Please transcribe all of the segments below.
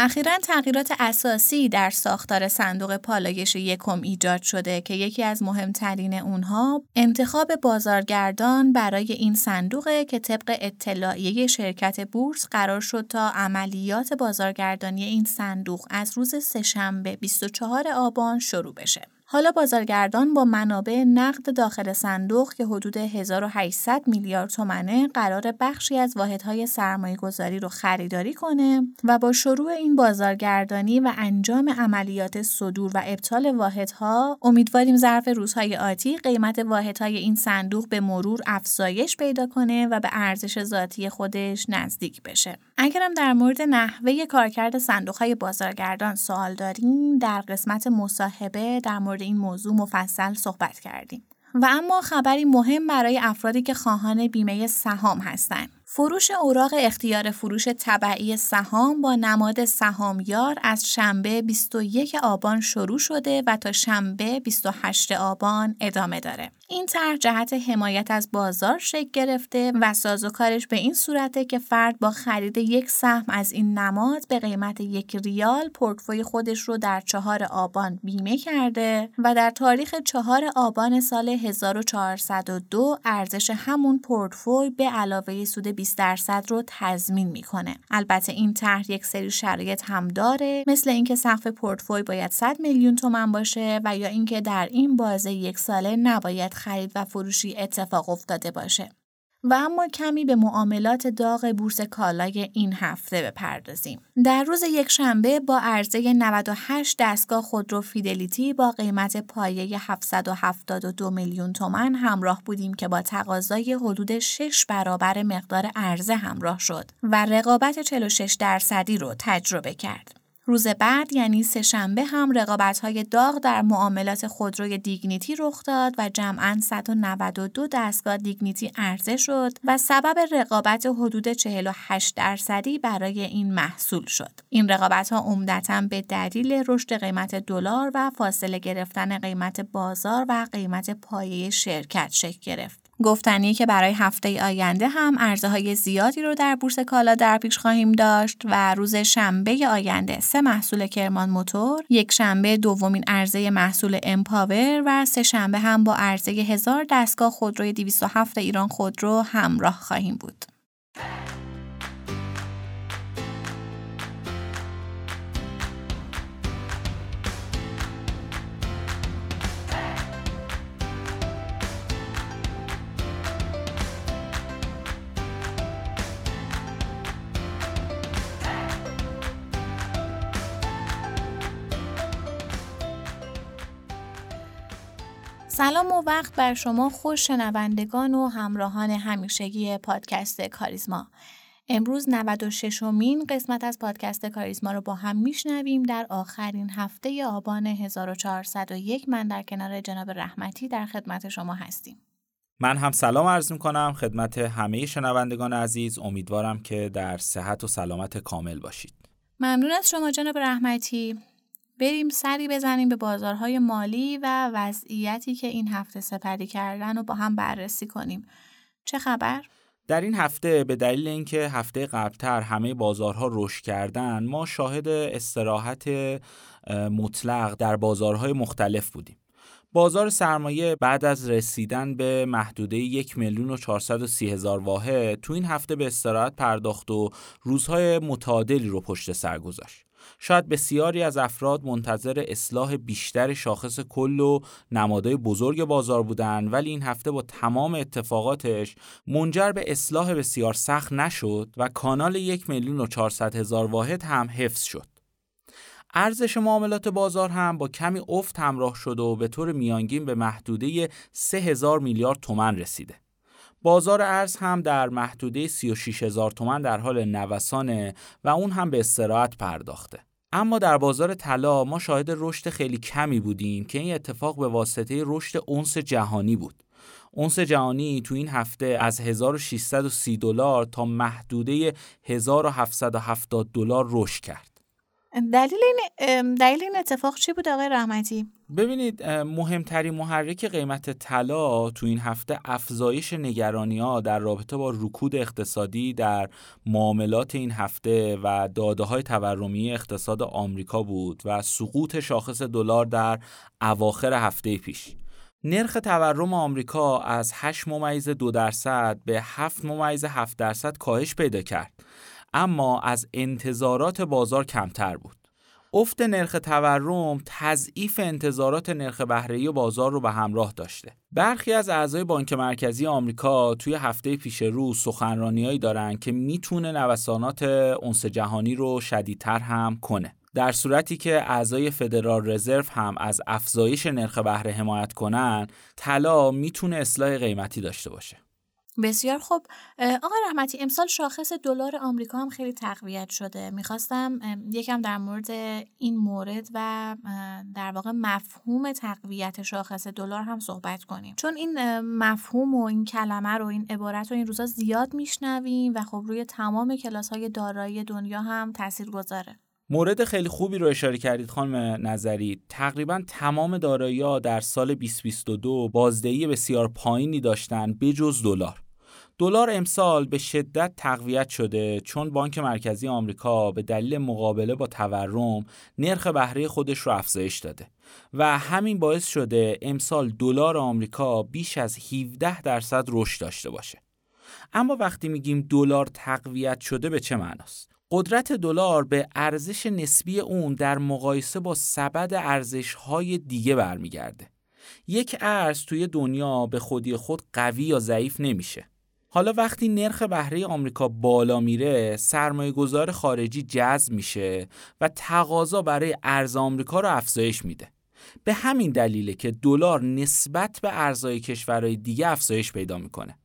اخیرا تغییرات اساسی در ساختار صندوق پالایش یکم ایجاد شده که یکی از مهمترین اونها انتخاب بازارگردان برای این صندوقه که طبق اطلاعیه شرکت بورس قرار شد تا عملیات بازارگردانی این صندوق از روز سهشنبه 24 آبان شروع بشه. حالا بازارگردان با منابع نقد داخل صندوق که حدود 1800 میلیارد تومنه قرار بخشی از واحدهای سرمایه گذاری رو خریداری کنه و با شروع این بازارگردانی و انجام عملیات صدور و ابطال واحدها امیدواریم ظرف روزهای آتی قیمت واحدهای این صندوق به مرور افزایش پیدا کنه و به ارزش ذاتی خودش نزدیک بشه. اگرم در مورد نحوه کارکرد صندوقهای بازارگردان سوال داریم در قسمت مصاحبه در مورد این موضوع مفصل صحبت کردیم. و اما خبری مهم برای افرادی که خواهان بیمه سهام هستند. فروش اوراق اختیار فروش طبعی سهام با نماد سهامیار از شنبه 21 آبان شروع شده و تا شنبه 28 آبان ادامه داره. این طرح جهت حمایت از بازار شکل گرفته و سازوکارش به این صورته که فرد با خرید یک سهم از این نماد به قیمت یک ریال پورتفوی خودش رو در چهار آبان بیمه کرده و در تاریخ چهار آبان سال 1402 ارزش همون پورتفوی به علاوه سود 20 درصد رو تضمین می‌کنه. البته این طرح یک سری شرایط هم داره مثل اینکه سقف پورتفوی باید 100 میلیون تومن باشه و یا اینکه در این بازه یک ساله نباید خرید و فروشی اتفاق افتاده باشه. و اما کمی به معاملات داغ بورس کالای این هفته بپردازیم. در روز یک شنبه با عرضه 98 دستگاه خودرو فیدلیتی با قیمت پایه 772 میلیون تومن همراه بودیم که با تقاضای حدود 6 برابر مقدار عرضه همراه شد و رقابت 46 درصدی رو تجربه کرد. روز بعد یعنی سهشنبه هم های داغ در معاملات خودروی دیگنیتی رخ داد و جمعا 192 دستگاه دیگنیتی عرضه شد و سبب رقابت حدود 48 درصدی برای این محصول شد. این رقابت ها عمدتا به دلیل رشد قیمت دلار و فاصله گرفتن قیمت بازار و قیمت پایه شرکت شکل گرفت. گفتنی که برای هفته آینده هم عرضه های زیادی رو در بورس کالا در پیش خواهیم داشت و روز شنبه آینده سه محصول کرمان موتور، یک شنبه دومین عرضه محصول امپاور و سه شنبه هم با عرضه هزار دستگاه خودروی 207 ایران خودرو همراه خواهیم بود. سلام و وقت بر شما خوش شنوندگان و همراهان همیشگی پادکست کاریزما. امروز 96 مین قسمت از پادکست کاریزما رو با هم میشنویم در آخرین هفته آبان 1401 من در کنار جناب رحمتی در خدمت شما هستیم. من هم سلام عرض می کنم خدمت همه شنوندگان عزیز امیدوارم که در صحت و سلامت کامل باشید. ممنون از شما جناب رحمتی بریم سری بزنیم به بازارهای مالی و وضعیتی که این هفته سپری کردن و با هم بررسی کنیم. چه خبر؟ در این هفته به دلیل اینکه هفته قبلتر همه بازارها رشد کردن ما شاهد استراحت مطلق در بازارهای مختلف بودیم. بازار سرمایه بعد از رسیدن به محدوده یک میلیون و سی هزار واحد تو این هفته به استراحت پرداخت و روزهای متعادلی رو پشت سر گذاشت. شاید بسیاری از افراد منتظر اصلاح بیشتر شاخص کل و نمادهای بزرگ بازار بودند ولی این هفته با تمام اتفاقاتش منجر به اصلاح بسیار سخت نشد و کانال یک میلیون و هزار واحد هم حفظ شد. ارزش معاملات بازار هم با کمی افت همراه شد و به طور میانگین به محدوده 3000 میلیارد تومن رسیده. بازار ارز هم در محدوده 36 هزار تومن در حال نوسانه و اون هم به استراحت پرداخته. اما در بازار طلا ما شاهد رشد خیلی کمی بودیم که این اتفاق به واسطه رشد اونس جهانی بود. اونس جهانی تو این هفته از 1630 دلار تا محدوده 1770 دلار رشد کرد. دلیل این دلیل این اتفاق چی بود آقای رحمتی؟ ببینید مهمترین محرک قیمت طلا تو این هفته افزایش نگرانی ها در رابطه با رکود اقتصادی در معاملات این هفته و داده های تورمی اقتصاد آمریکا بود و سقوط شاخص دلار در اواخر هفته پیش. نرخ تورم آمریکا از 8 ممیز دو درصد به 7 ممیز 7 درصد کاهش پیدا کرد اما از انتظارات بازار کمتر بود. افت نرخ تورم تضعیف انتظارات نرخ بهره بازار رو به همراه داشته. برخی از اعضای بانک مرکزی آمریکا توی هفته پیش رو سخنرانیهایی دارن که می‌تونه نوسانات اونس جهانی رو شدیدتر هم کنه. در صورتی که اعضای فدرال رزرو هم از افزایش نرخ بهره حمایت کنن، طلا می‌تونه اصلاح قیمتی داشته باشه. بسیار خوب. آقای رحمتی امسال شاخص دلار آمریکا هم خیلی تقویت شده. می‌خواستم یکم در مورد این مورد و در واقع مفهوم تقویت شاخص دلار هم صحبت کنیم. چون این مفهوم و این کلمه رو این عبارت رو این روزا زیاد میشنویم و خب روی تمام کلاس های دارایی دنیا هم تاثیر گذاره مورد خیلی خوبی رو اشاره کردید خانم نظری. تقریبا تمام دارایی در سال 2022 بازدهی بسیار پایینی داشتن بجز دلار. دلار امسال به شدت تقویت شده چون بانک مرکزی آمریکا به دلیل مقابله با تورم نرخ بهره خودش رو افزایش داده و همین باعث شده امسال دلار آمریکا بیش از 17 درصد رشد داشته باشه. اما وقتی میگیم دلار تقویت شده به چه معناست؟ قدرت دلار به ارزش نسبی اون در مقایسه با سبد ارزش های دیگه برمیگرده. یک ارز توی دنیا به خودی خود قوی یا ضعیف نمیشه. حالا وقتی نرخ بهره آمریکا بالا میره سرمایه گذار خارجی جذب میشه و تقاضا برای ارز آمریکا رو افزایش میده. به همین دلیله که دلار نسبت به ارزهای کشورهای دیگه افزایش پیدا می‌کنه.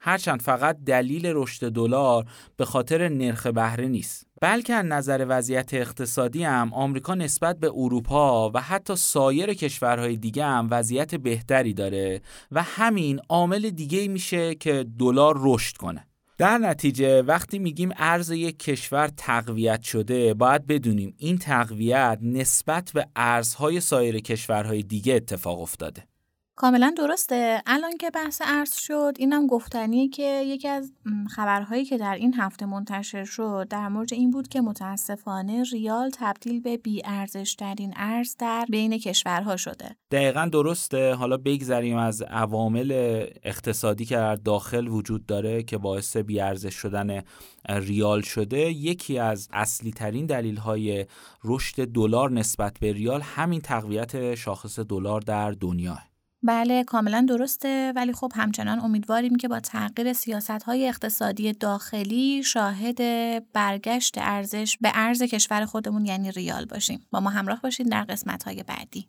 هرچند فقط دلیل رشد دلار به خاطر نرخ بهره نیست. بلکه از نظر وضعیت اقتصادی هم آمریکا نسبت به اروپا و حتی سایر کشورهای دیگه هم وضعیت بهتری داره و همین عامل دیگه میشه که دلار رشد کنه. در نتیجه وقتی میگیم ارز یک کشور تقویت شده باید بدونیم این تقویت نسبت به ارزهای سایر کشورهای دیگه اتفاق افتاده. کاملا درسته. الان که بحث ارز شد اینم گفتنیه که یکی از خبرهایی که در این هفته منتشر شد در مورد این بود که متاسفانه ریال تبدیل به بی ارزش ترین ارز در بین کشورها شده. دقیقا درسته. حالا بگذریم از عوامل اقتصادی که در داخل وجود داره که باعث بی ارزش شدن ریال شده. یکی از اصلی ترین دلیل های رشد دلار نسبت به ریال همین تقویت شاخص دلار در دنیاه. بله کاملا درسته. ولی خب همچنان امیدواریم که با تغییر سیاست های اقتصادی داخلی شاهد برگشت ارزش به ارز کشور خودمون یعنی ریال باشیم. با ما همراه باشید در قسمت های بعدی.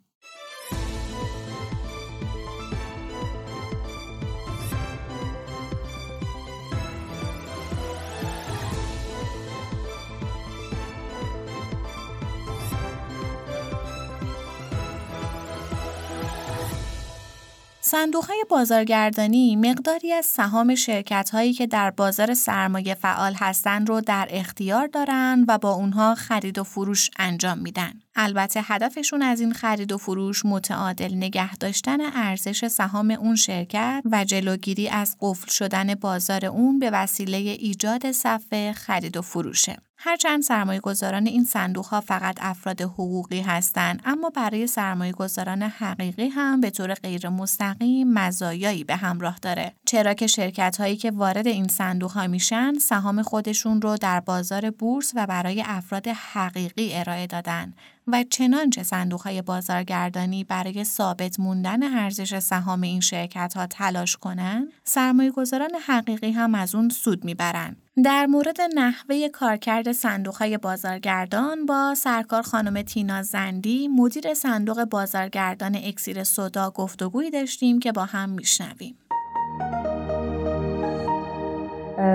صندوق های بازارگردانی مقداری از سهام شرکت هایی که در بازار سرمایه فعال هستند رو در اختیار دارند و با اونها خرید و فروش انجام میدن. البته هدفشون از این خرید و فروش متعادل نگه داشتن ارزش سهام اون شرکت و جلوگیری از قفل شدن بازار اون به وسیله ایجاد صفحه خرید و فروشه. هرچند سرمایه گذاران این صندوق ها فقط افراد حقوقی هستند اما برای سرمایه گذاران حقیقی هم به طور غیر مستقیم مزایایی به همراه داره چرا که شرکت هایی که وارد این صندوق ها میشن سهام خودشون رو در بازار بورس و برای افراد حقیقی ارائه دادن و چنانچه صندوق های بازارگردانی برای ثابت موندن ارزش سهام این شرکت ها تلاش کنند، سرمایه گذاران حقیقی هم از اون سود می‌برند. در مورد نحوه کارکرد صندوق های بازارگردان با سرکار خانم تینا زندی مدیر صندوق بازارگردان اکسیر سودا گفتگویی داشتیم که با هم میشنویم.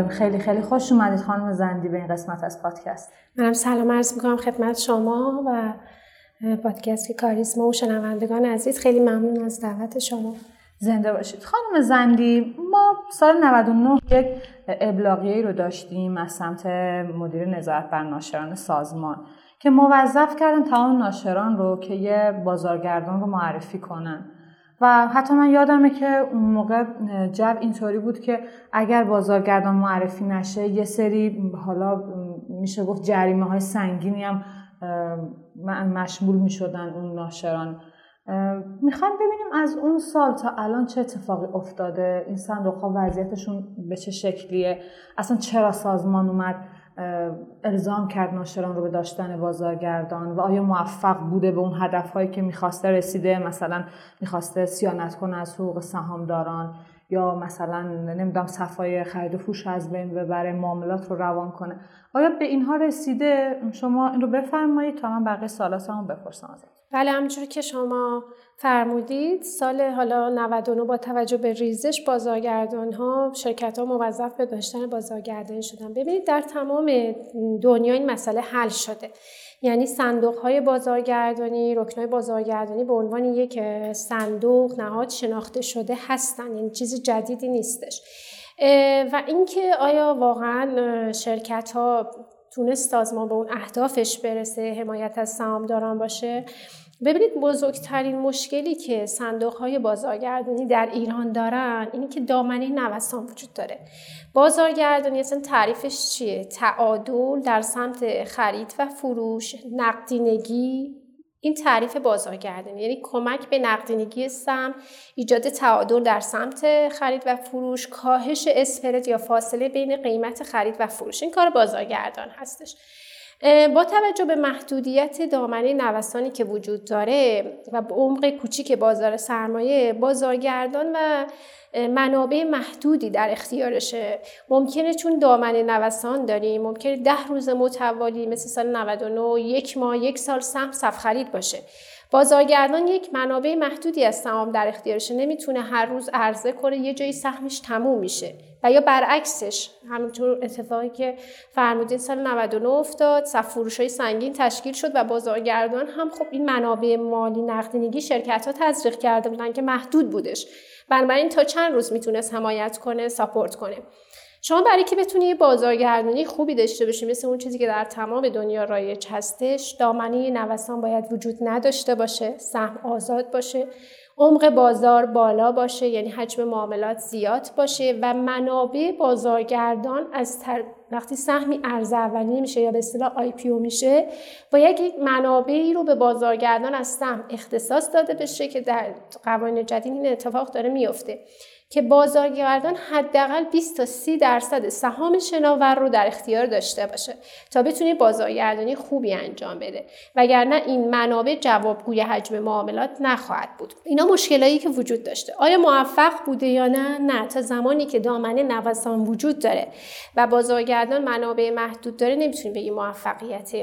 خیلی خیلی خوش اومدید خانم زندی به این قسمت از پادکست. منم سلام عرض می‌کنم خدمت شما و پادکست کاریسما و شنوندگان عزیز. خیلی ممنون از دعوت شما. زنده باشید. خانم زندی ما سال 99 یک ابلاغیه رو داشتیم از سمت مدیر نظارت بر ناشران سازمان که موظف کردن تمام ناشران رو که یه بازارگردان رو معرفی کنن. و حتی من یادمه که اون موقع جو اینطوری بود که اگر بازارگردان معرفی نشه یه سری حالا میشه گفت جریمه های سنگینی هم مشمول می‌شدن اون ناشران. می‌خوایم ببینیم از اون سال تا الان چه اتفاقی افتاده این صندوق ها وضعیتشون به چه شکلیه؟ اصلا چرا سازمان اومد الزام کرد ناشران رو به داشتن بازارگردان و آیا موفق بوده به اون هدفهایی که می‌خواسته رسیده؟ مثلا می‌خواسته سیانت کنه از حقوق سهامداران. یا مثلا نمی‌دونم صفای خرید و فروش از بین ببره معاملات رو روان کنه. آیا به اینها رسیده؟ شما این رو بفرمایید تا من بقیه سالات بپرسم ازت بله همونجوری که شما فرمودید سال حالا 99 با توجه به ریزش بازارگردان ها شرکت ها موظف به داشتن بازارگردانی شدن. ببینید در تمام دنیا این مسئله حل شده. یعنی صندوق های بازارگردانی رکن های بازارگردانی به عنوان یک صندوق نهاد شناخته شده هستن یعنی چیز جدیدی نیستش. و اینکه آیا واقعا شرکت ها تونست سازمان به اون اهدافش برسه حمایت از سهامداران باشه؟ ببینید بزرگترین مشکلی که صندوق های بازارگردانی در ایران دارن اینه که دامنه نوسان وجود داره. بازارگردانی اصلا تعریفش چیه؟ تعادل در سمت خرید و فروش نقدینگی این تعریف بازارگردانی. یعنی کمک به نقدینگی سم ایجاد تعادل در سمت خرید و فروش کاهش اسپرد یا فاصله بین قیمت خرید و فروش. این کار بازارگردان هستش. با توجه به محدودیت دامنه نوسانی که وجود داره و عمق کوچیک بازار سرمایه بازارگردان و منابع محدودی در اختیارشه. ممکنه چون دامنه نوسان داریم ممکنه ده روز متوالی مثل سال 99 یک ماه یک سال سهم صف خرید باشه. بازارگردان یک منابع محدودی از سهام در اختیارشه. نمی‌تونه هر روز عرضه کنه یه جایی سهمش تموم میشه. و یا برعکسش همینطور اتفاقی که فرمودین سال 99 افتاد فروش های سنگین تشکیل شد و بازارگردان هم خب این منابع مالی نقدینگی شرکت ها تزریق کرده بودن که محدود بودش. بنابراین تا چند روز می‌تونست حمایت کنه ساپورت کنه. شما برای که بتونی یه بازارگردانی خوبی داشته باشی مثل اون چیزی که در تمام دنیا رایج هستش دامنه نوسان باید وجود نداشته باشه سهم آزاد باشه عمق بازار بالا باشه یعنی حجم معاملات زیاد باشه و منابع بازارگردان از تر... وقتی سهمی ارز اولیه میشه یا به اصطلاح آی پی میشه باید یک منابعی رو به بازارگردان از سهم اختصاص داده بشه که در قوانین جدید این اتفاق داره میفته. که بازارگردان حداقل 20 تا 30 درصد سهام شناور رو در اختیار داشته باشه تا بتونه بازارگردانی خوبی انجام بده. وگرنه این منابع جوابگوی حجم معاملات نخواهد بود. اینا مشکلایی که وجود داشته. آیا موفق بوده یا نه؟ نه. تا زمانی که دامنه نوسان وجود داره و بازارگردان منابع محدود داره نمی‌تونیم بگیم موفقیت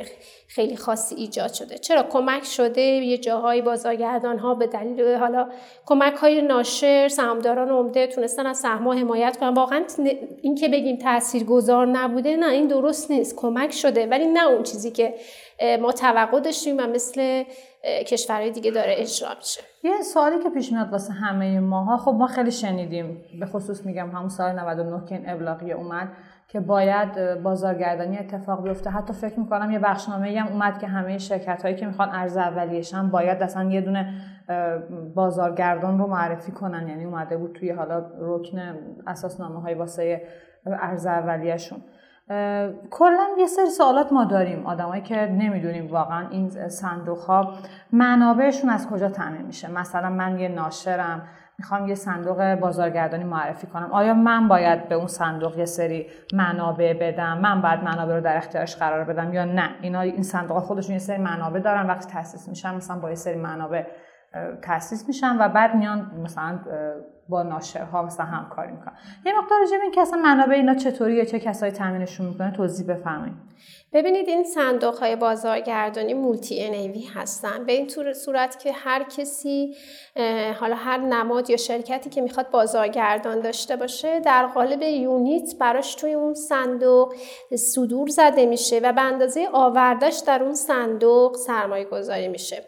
خیلی خاصی ایجاد شده. چرا؟ کمک شده یه جاهای بازارگردان ها به دلیل حالا کمک های ناشر سهامداران عمده تونستن از سهم‌ها حمایت کنن. واقعا این که بگیم تاثیرگذار نبوده نه این درست نیست. کمک شده ولی نه اون چیزی که ما توقع داشتیم و مثل کشورهای دیگه داره اجرا میشه. یه سوالی که پیش میاد واسه همه ماها. خب ما خیلی شنیدیم به خصوص میگم همون سال 99 که این ابلاغیه اومد. که باید بازارگردانی اتفاق بیفته. حتی فکر می‌کنم یه بخشنامه هم اومد که همه شرکت هایی که می‌خوان ارز اولیهشن باید اصلا یه دونه بازارگردان رو معرفی کنن. یعنی اومده بود توی حالا رکن اساسنامه های واسه ارز اولیهشون. کلا یه سری سوالات ما داریم. آدمایی که نمی‌دونیم واقعا این صندوق ها منابعشون از کجا تامین میشه. مثلا من یه ناشرم می‌خوام یه صندوق بازارگردانی معرفی کنم. آیا من باید به اون صندوق یه سری منابع بدم؟ من باید منابع رو در اختیارش قرار بدم یا نه؟ اینا این صندوق خودشون یه سری منابع دارن وقتی تاسیس میشن مثلا با یه سری منابع تاسیس میشن و بعد میان مثلا با ناشرها مثلا همکاری می‌کنن. یه مقدار راجع این که اصلا منابع اینا چطوریه چه کسایی تامینشون می‌کنه توضیح بفرمایید. ببینید این صندوق های بازارگردانی مولتی انیوی هستن. به این صورت که هر کسی حالا هر نماد یا شرکتی که می‌خواد بازارگردان داشته باشه در قالب یونیت براش توی اون صندوق صدور زده میشه و به اندازه آوردش در اون صندوق سرمایه گذاری میشه.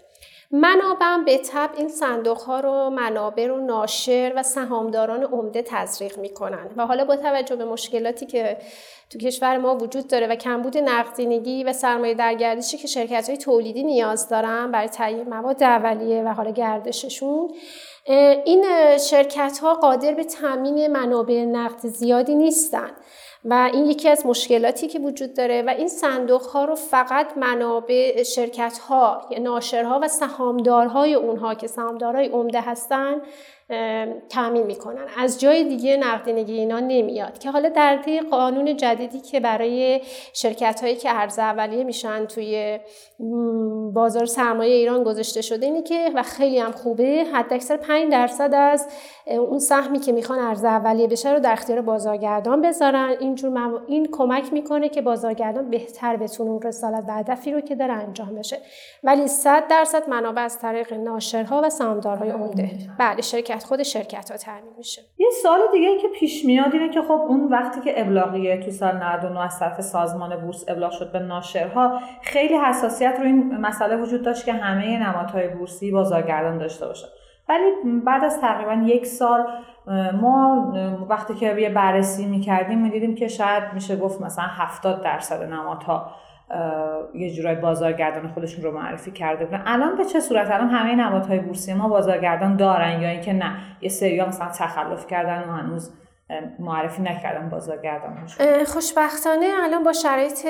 منابع به طب این صندوق ها رو منابع رو ناشر و سهامداران عمده تزریق می‌کنن. و حالا با توجه به مشکلاتی که تو کشور ما وجود داره و کمبود نقدینگی و سرمایه در گردشی که شرکت های تولیدی نیاز دارن برای تهیه مواد اولیه و حالا گردششون این شرکت ها قادر به تامین منابع نقد زیادی نیستن. و این یکی از مشکلاتی که وجود داره و این صندوق ها رو فقط منابع شرکت ها ناشرها و سهامدارهای اونها که سهامدارهای عمده هستن تامین می‌کنن. از جای دیگه نقدینگی اینا نمیاد. که حالا در طی قانون جدیدی که برای شرکت هایی که ارز اولیه میشن توی بازار سرمایه ایران گذاشته شده اینه که و خیلی هم خوبه حد اکثر 5 درصد از اون سهمی که می‌خوان ارز اولیه بشه رو در اختیار بازارگردان بذارن. اینجور این کمک می‌کنه که بازارگردان بهتر بتونه اون رسالت و هدفی رو که داره انجام بشه. ولی 100 درصد منابع از طریق ناشرها و سهامدارهای عمده. بله شرکت خود شرکت ها تعمین میشه. یه سال دیگه که پیش میاد اینه که خب اون وقتی که ابلاغیه تو سال 99 از طرف سازمان بورس ابلاغ شد به ناشرها خیلی حساسیت رو این مسئله وجود داشت که همه نمادهای بورسی بازارگردان داشته باشن. ولی بعد از تقریبا یک سال ما وقتی که یه بررسی می‌کردیم می‌دیدیم که شاید میشه گفت مثلا 70 درصد نمادها یه جورای بازارگردان خودشون رو معرفی کرده بودن. الان به چه صورت؟ الان همه نمادهای بورسی ما بازارگردان دارن یا اینکه نه؟ یه سری مثلا تخلف کردن و هنوز معرفی نکردن بازارگردان خوشبختانه الان با شرایط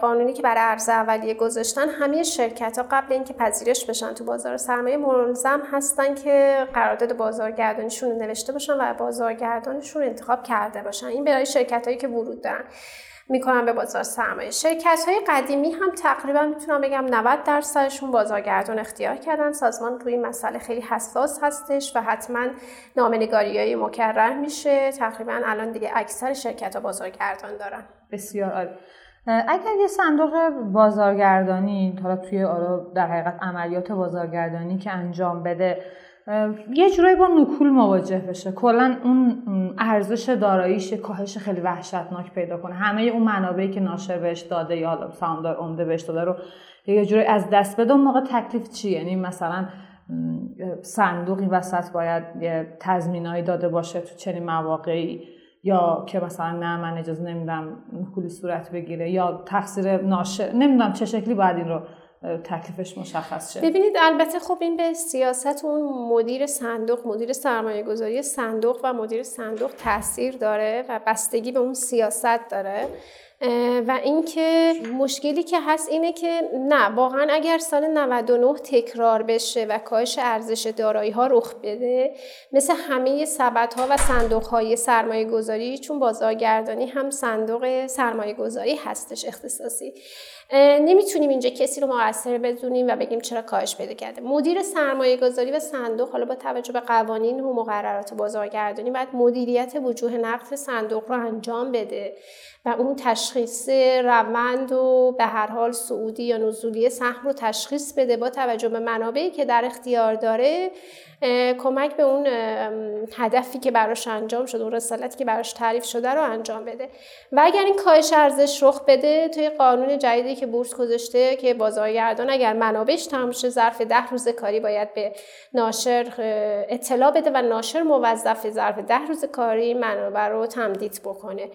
قانونی که برای عرضه اولیه گذاشتن همه شرکت ها قبل اینکه پذیرش بشن تو بازار سرمایه ملزم هستن که قرارداد بازارگردانیشون نوشته باشن و بازارگردانشون انتخاب کرده باشن. این برای شرکت هایی که ورود دارن. می‌کنن به بازار سرمایه. شرکت های قدیمی هم تقریبا می‌تونم بگم 90 درصدشون بازارگردان اختیار کردن. سازمان روی مسئله خیلی حساس هستش و حتما نامنگاری های مکرر میشه. تقریبا الان دیگه اکثر شرکت ها بازارگردان دارن. بسیار عالی. اگر یه صندوق بازارگردانی حالا توی در حقیقت عملیات بازارگردانی که انجام بده یه جورایی با نکول مواجه بشه. کلا اون ارزش داراییش کاهش خیلی وحشتناک پیدا کنه. همه اون منابعی که ناشر بهش داده یا حالا عمده بهش داده رو یه جورایی از دست بده. اون موقع تکلیف چیه یعنی مثلا صندوقی وسط باید یه تضمینایی داده باشه تو چنین مواقعی یا که مثلا نه من اجازه نمیدم نکولی صورت بگیره یا تقصیر ناشر نمی‌دونم چه شکلی باید این رو تکلیفش مشخص شه. ببینید البته خب این به سیاست اون مدیر صندوق مدیر سرمایه گذاری صندوق و مدیر صندوق تاثیر داره و بستگی به اون سیاست داره. و اینکه مشکلی که هست اینه که نه واقعا اگر سال 99 تکرار بشه و کاهش ارزش دارایی ها رخ بده مثل همه سبد ها و صندوق های سرمایه گذاری چون بازارگردانی هم صندوق سرمایه گذاری هستش اختصاصی. نمی‌تونیم اینجا کسی رو مقصر بدونیم و بگیم چرا کاهش پیدا کرده. مدیر سرمایه گذاری و صندوق حالا با توجه به قوانین و مقررات بازارگردانی باید مدیریت وجوه نقد صندوق رو انجام بده. و اون تشخیص روند و به هر حال سعودی یا نزولی سهم رو تشخیص بده با توجه به منابعی که در اختیار داره کمک به اون هدفی که براش انجام شده اون رسالتی که براش تعریف شده رو انجام بده. و اگر این کاهش ارزش رخ بده توی قانون جدیدی که بورس گذاشته که بازارگردان اگر منابعش تمام شه ظرف ده روز کاری باید به ناشر اطلاع بده و ناشر موظف ظرف ده روز کاری منابع رو تمدید بکنه.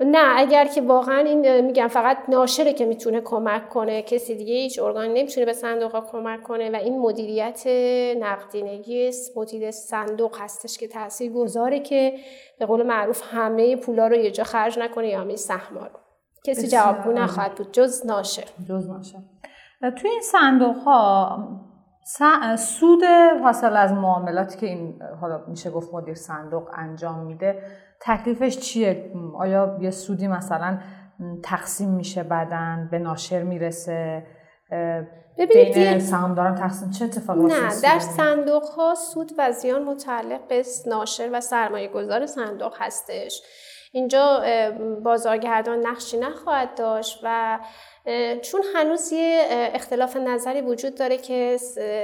نه اگر که واقعا این میگم فقط ناشره که می‌تونه کمک کنه کسی دیگه هیچ ارگان نمی‌تونه به صندوق کمک کنه و این مدیریت نقدینگی مدیر صندوق هستش که تاثیر گذاره که به قول معروف همه پولا رو یه جا خرج نکنه یا همه سهما رو. کسی جوابگو نخواهد بود جز ناشر. جز ناشر. توی این صندوق ها سود حاصل از معاملاتی که این حالا میشه گفت مدیر صندوق انجام میده تکلیفش چیه؟ آیا یه سودی مثلا تقسیم میشه بدن به ناشر می‌رسه؟ ببینید بین سهامداران تقسیم چه اتفاقی نه در صندوق ها سود و زیان متعلق به ناشر و سرمایه گذار صندوق هستش. اینجا بازارگردان نقشی نخواهد داشت و چون هنوز یه اختلاف نظری وجود داره که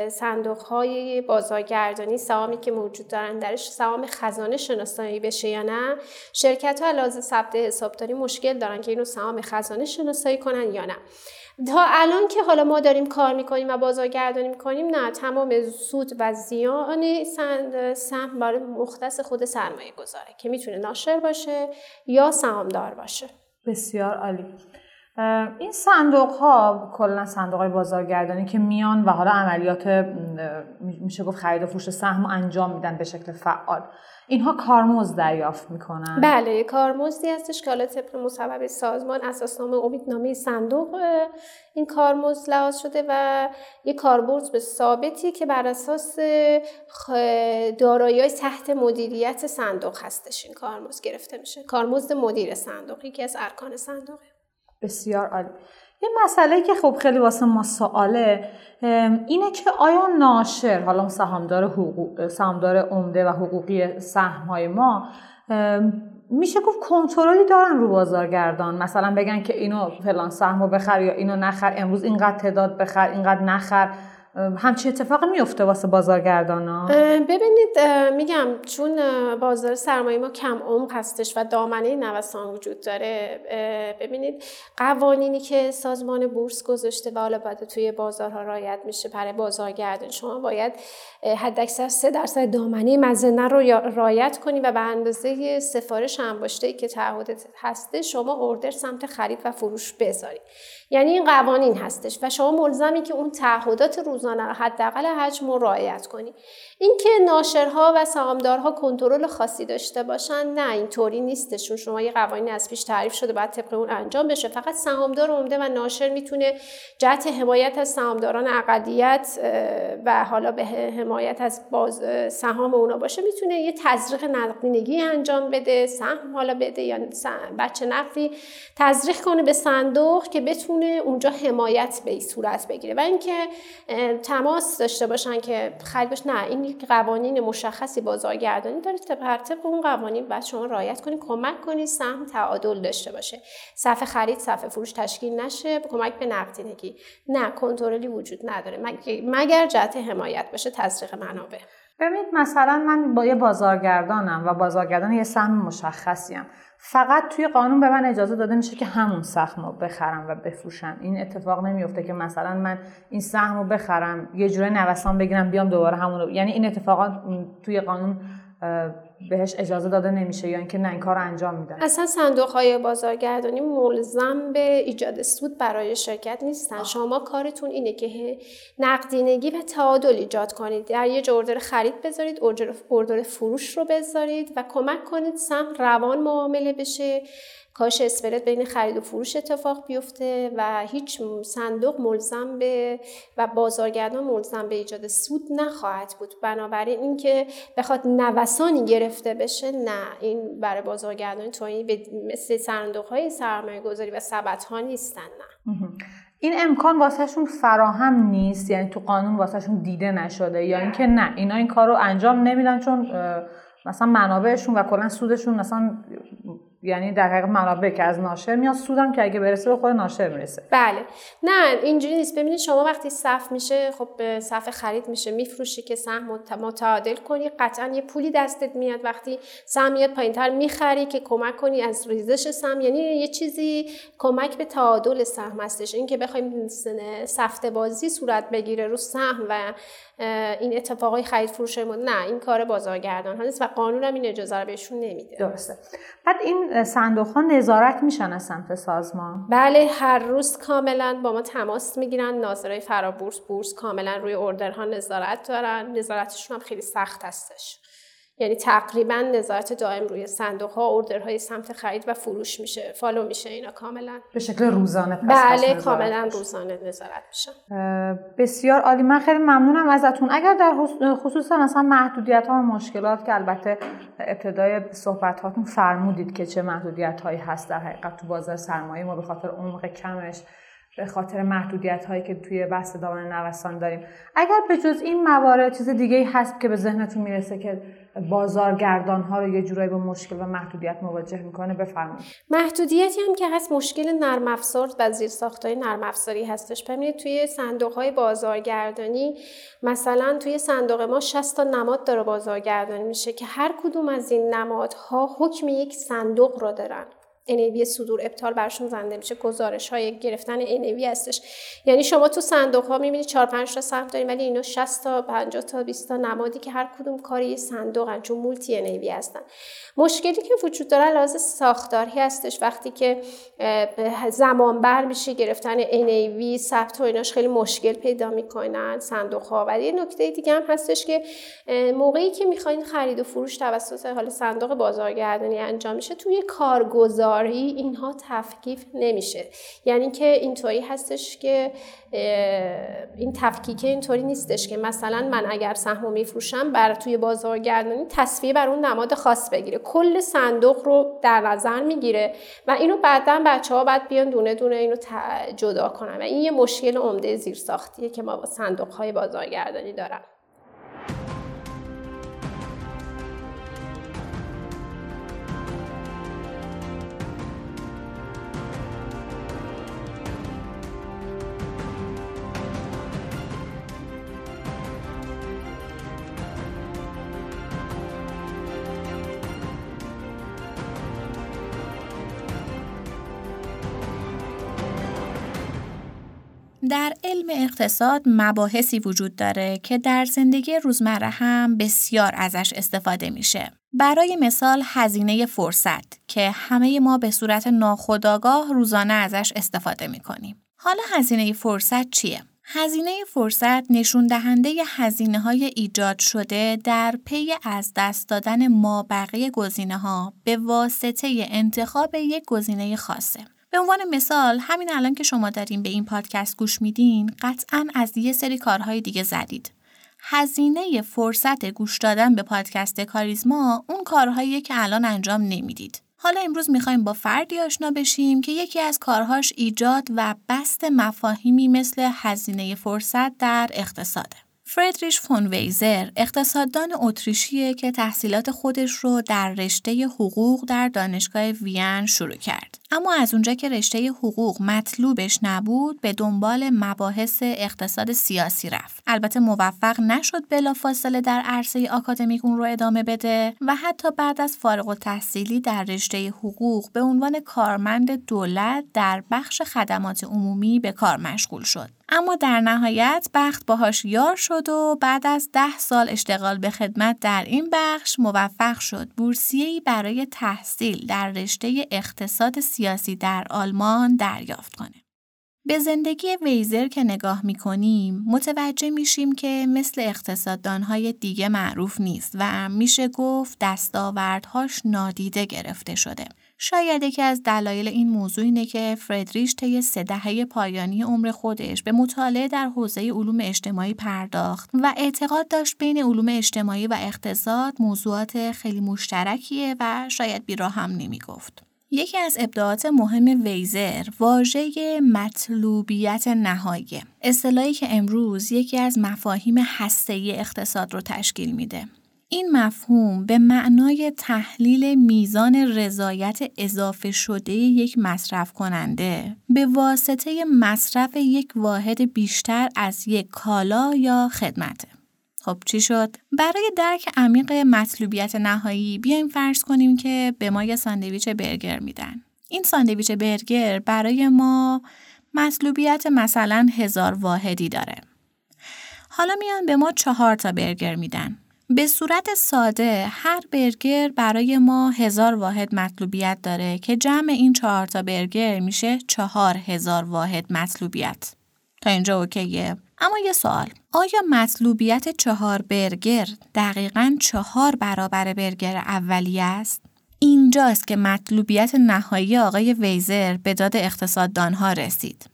صندوق های بازارگردانی سهامی که موجود دارن درش سهام خزانه شناسایی بشه یا نه شرکت ها لازم ثبت حسابداری مشکل دارن که اینو سهام خزانه شناسایی کنن یا نه. تا الان که حالا ما داریم کار می‌کنیم و بازارگردانی می‌کنیم نه تمام سود و زیان سهم برای مختص خود سرمایه گذاره که می‌تونه ناشر باشه یا سهامدار باشه. بسیار عالی. این صندوق ها کلا صندوق های بازارگردانی که میان و حالا عملیات میشه گفت خرید و فروش سهم انجام میدن به شکل فعال. اینها کارمزد دریافت می‌کنن. بله کارمزدی هستش که حالا طبق مصوبه سازمان اساسنامه امیدنامه صندوق این کارمزد لحاظ شده و یک کاربرد به ثابتی که بر اساس دارایی تحت مدیریت صندوق هستش این کارمزد گرفته میشه. کارمزد مدیر صندوقی که از ارکان صندوقه. بسیار عالی. یه مسئله که خب خیلی واسه ما سواله اینه که آیا ناشر حالا سهامدار حقوق سهامدار عمده و حقوقی سهم های ما میشه گفت کنترلی دارن رو بازارگردان؟ مثلا بگن که اینو فلان سهم رو بخر یا اینو نخر امروز اینقدر تعداد بخر اینقدر نخر. همچی اتفاق میفته واسه بازارگردان ها ببینید میگم چون بازار سرمایه ما کم عمق هستش و دامنه نوسان وجود داره ببینید قوانینی که سازمان بورس گذاشته و حالا باید توی بازارها رایت میشه برای بازارگردان شما باید حداکثر سه درصد دامنه مزنه رو رایت کنی و به اندازه سفارش انباشته که تعهدت هسته شما اوردر سمت خرید و فروش بذارید یعنی این قوانین هستش و شما ملزمی که اون تعهدات روزانه رو حداقل حجم رو رعایت کنی. اینکه ناشرها و سهامدارها کنترل خاصی داشته باشن نه اینطوری نیستشون. شما یه قوانین از پیش تعریف شده باید طبق اون انجام بشه. فقط سهامدار عمده و ناشر می‌تونه جهت حمایت از سهامداران اقلیت و حالا به حمایت از باز سهام اونا باشه. می‌تونه یه تزریق نقدینگی انجام بده سهم حالا بده یا بچه نقدی تزریق کنه به صندوق که بتونه اونجا حمایت به صورت بگیره. و اینکه تماس داشته باشن که خرید نه این قوانین مشخصی بازارگردانی داره بر طبق اون قوانین بعد شما رعایت کنید کمک کنید سهم تعادل داشته باشه. صفحه خرید صفحه فروش تشکیل نشه کمک به نقدینگی نه کنترلی وجود نداره. مگر جهت حمایت باشه تزریق منابع. ببینید مثلا من با یه بازارگردانم و بازارگردان یه سهم مشخصی هم. فقط توی قانون به من اجازه داده میشه که همون سهم رو بخرم و بفروشم. این اتفاق نمیفته که مثلا من این سهم رو بخرم یه جوره نوسان بگیرم بیام دوباره همون رو یعنی این اتفاقات توی قانون بهش اجازه داده نمیشه یا اینکه نه این کار انجام میدن. اصلا صندوق های بازارگردانی ملزم به ایجاد سود برای شرکت نیستن. آه. شما کارتون اینه که نقدینگی و تعادل ایجاد کنید. در یه اوردر خرید بذارید اوردر فروش رو بذارید و کمک کنید سهم روان معامله بشه. کاش اسپرد بین خرید و فروش اتفاق بیفته و هیچ صندوق ملزم به و بازارگردان ملزم به ایجاد سود نخواهد بود. بنابراین اینکه بخواد نوسانی گرفته بشه نه. این برای بازارگردان تویی مثل صندوق های سرمایه گذاری و سبت ها نیستن نه. این امکان واسهشون فراهم نیست؟ یعنی تو قانون واسهشون دیده نشده؟ یا اینکه نه. اینا این کار رو انجام نمیدن چون مثلا منابعشون و کلا سودشون مثلا یعنی در حقیقت منابع که از ناشر میاد سودم که اگه برسه به خود ناشر می‌رسه. بله. نه اینجوری نیست. ببینید شما وقتی صف میشه خب به صف خرید میشه میفروشی که سهم متعادل کنی. قطعا یه پولی دستت میاد. وقتی سهم میاد پایینتر می‌خری که کمک کنی از ریزش سهم. یعنی یه چیزی کمک به تعادل سهم هستش. اینکه بخوایم سفته بازی صورت بگیره رو سهم و این اتفاقای خرید فروش نه این کار بازارگردان ها نیست و قانون هم این اجازه رو بهشون نمیده. درسته. بعد این صندوق ها نظارت میشن از سمت سازمان. بله هر روز کاملا با ما تماس می‌گیرن. ناظرای فرابورس بورس کاملا روی اوردرها نظارت دارن. نظارتشون هم خیلی سخت هستش. یعنی تقریبا نظارت دائم روی صندوق ها اوردرهای سمت خرید و فروش میشه فالو میشه اینا کاملا. به شکل روزانه پس بله کاملا روزانه نظارت میشه. بسیار عالی. من خیلی ممنونم ازتون. اگر در خصوص مثلا محدودیت ها و مشکلات که البته ابتدای صحبت هاتون فرمودید که چه محدودیت هایی هست در حقیقت تو بازار سرمایه ما به خاطر عمق کمش به خاطر محدودیت هایی که توی بحث دامن نوسان داریم. اگر به جز این موارد چیز دیگه هست که به ذهنتون می‌رسه که بازارگردان ها رو یه جورایی با مشکل و محدودیت مواجه می‌کنه بفرمایید. محدودیتی هم که هست مشکل نرم افزار و زیر های نرم افزاری هستش. ببینید توی صندوق های بازارگردانی مثلا توی صندوق ما 60 تا نماد داره بازارگردانی میشه که هر کدوم از این نمادها حکم یک صندوق رو دارن. NAV صدور ابطال برشون زنده میشه. گزارش های گرفتن NAV هستش. یعنی شما تو صندوق ها می‌بینید 4 5 تا سهم داریم ولی اینا 60 تا 50 تا 20 تا نمادی که هر کدوم کاری یه صندوق چون مولتی NAV هستن. مشکلی که وجود داره لحاظ ساختاری هستش. وقتی که زمان بر میشه گرفتن NAV ثبت و ایناش خیلی مشکل پیدا می‌کنن صندوق ها و یه نکته دیگه هم هستش که موقعی که می‌خواین خرید و فروش توسط حال صندوق بازارگردانی انجام میشه توی کارگزار اینها تفکیک نمیشه. یعنی که اینطوری هستش که این تفکیک اینطوری نیستش که مثلا من اگر سهمو میفروشم بر توی بازارگردانی تصفیه بر اون نماد خاص بگیره. کل صندوق رو در نظر می‌گیره و اینو بعدا بچه ها باید بیان دونه دونه اینو جدا کنن. و این یه مشکل عمده زیرساختیه که ما با صندوق های بازارگردانی دارم. علم اقتصاد مباحثی وجود داره که در زندگی روزمره هم بسیار ازش استفاده میشه. برای مثال هزینه فرصت که همه ما به صورت ناخودآگاه روزانه ازش استفاده می‌کنیم. حالا هزینه فرصت چیه؟ هزینه فرصت نشون دهنده هزینه های ایجاد شده در پی از دست دادن ما بقیه گزینه ها به واسطه انتخاب یک گزینه خاصه. به عنوان مثال همین الان که شما دارین به این پادکست گوش میدین قطعا از یه سری کارهای دیگه زدید. هزینه فرصت گوش دادن به پادکست کاریزما اون کارهایی که الان انجام نمی‌دید. حالا امروز می‌خوایم با فردی آشنا بشیم که یکی از کارهاش ایجاد و بست مفاهیمی مثل هزینه فرصت در اقتصاده. فردریش فون ویزر اقتصاددان اتریشیه که تحصیلات خودش رو در رشته حقوق در دانشگاه وین شروع کرد. اما از اونجا که رشته حقوق مطلوبش نبود به دنبال مباحث اقتصاد سیاسی رفت. البته موفق نشد بلافاصله در عرصه آکادمیک اون رو ادامه بده و حتی بعد از فارغ و تحصیلی در رشته حقوق به عنوان کارمند دولت در بخش خدمات عمومی به کار مشغول شد. اما در نهایت بخت باهاش یار شد و بعد از ده سال اشتغال به خدمت در این بخش موفق شد بورسیه‌ای برای تحصیل در رشته اقتصاد سیاسی در آلمان دریافت کنه. به زندگی ویزر که نگاه می‌کنیم متوجه میشیم که مثل اقتصاددانهای دیگه معروف نیست و میشه گفت دستاوردهاش نادیده گرفته شده. شاید یکی از دلایل این موضوع اینه که فردریش طی سه دهه پایانی عمر خودش به مطالعه در حوزه علوم اجتماعی پرداخت و اعتقاد داشت بین علوم اجتماعی و اقتصاد موضوعات خیلی مشترکیه و شاید بیرا هم نمی‌گفت. یکی از ابداعات مهم ویزر واژه مطلوبیت نهایی. اصطلاحی که امروز یکی از مفاهیم هسته‌ای اقتصاد رو تشکیل میده. این مفهوم به معنای تحلیل میزان رضایت اضافه شده یک مصرف کننده. به واسطه مصرف یک واحد بیشتر از یک کالا یا خدمته. خب چی شد؟ برای درک عمیق مطلوبیت نهایی بیایم فرض کنیم که به ما یه ساندویچ برگر میدن. این ساندویچ برگر برای ما مطلوبیت مثلا هزار واحدی داره. حالا میان به ما چهار تا برگر میدن. به صورت ساده هر برگر برای ما هزار واحد مطلوبیت داره که جمع این چهار تا برگر میشه چهار هزار واحد مطلوبیت. تا اینجا اوکیه؟ اما یه سوال آیا مطلوبیت چهار برگر دقیقا چهار برابر برگر اولی است؟ اینجاست که مطلوبیت نهایی آقای ویزر به داد اقتصاددانها رسید.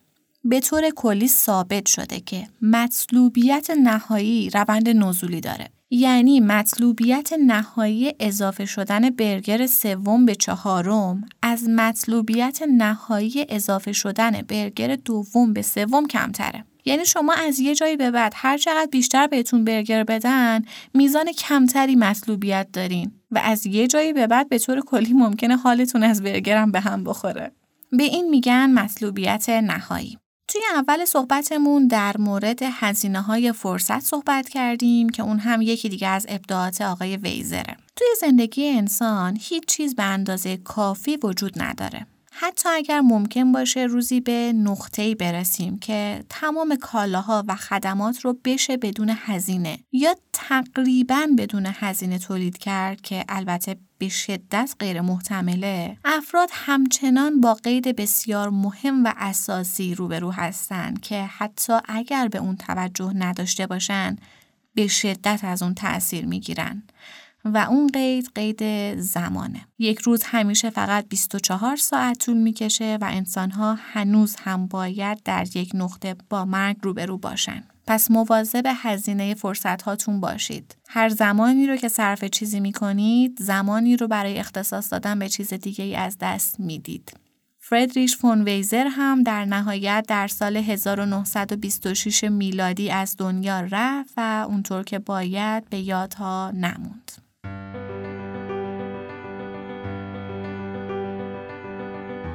به طور کلی ثابت شده که مطلوبیت نهایی روند نزولی داره. یعنی مطلوبیت نهایی اضافه شدن برگر سوم به چهارم از مطلوبیت نهایی اضافه شدن برگر دوم به سوم کمتره. یعنی شما از یه جایی به بعد هر چقدر بیشتر بهتون برگر بدن میزان کمتری مطلوبیت دارین و از یه جایی به بعد به طور کلی ممکنه حالتون از برگرم به هم بخوره. به این میگن مطلوبیت نهایی. توی اول صحبتمون در مورد هزینه های فرصت صحبت کردیم که اون هم یکی دیگه از ابداعات آقای ویزره. توی زندگی انسان هیچ چیز به اندازه کافی وجود نداره. حتی اگر ممکن باشه روزی به نقطه‌ای برسیم که تمام کالاها و خدمات رو بشه بدون هزینه یا تقریبا بدون هزینه تولید کرد که البته به شدت غیر محتمله افراد همچنان با قید بسیار مهم و اساسی روبرو هستند که حتی اگر به اون توجه نداشته باشن به شدت از اون تأثیر می‌گیرن. و اون قید قید زمانه یک روز همیشه فقط 24 ساعت طول می‌کشه و انسانها هنوز هم باید در یک نقطه با مرگ روبرو باشن پس مواظب هزینه فرصت هاتون باشید. هر زمانی رو که صرف چیزی می‌کنید، زمانی رو برای اختصاص دادن به چیز دیگه ای از دست می‌دید. فردریش فون ویزر هم در نهایت در سال 1926 میلادی از دنیا رفت و اونطور که باید به یادها نموند.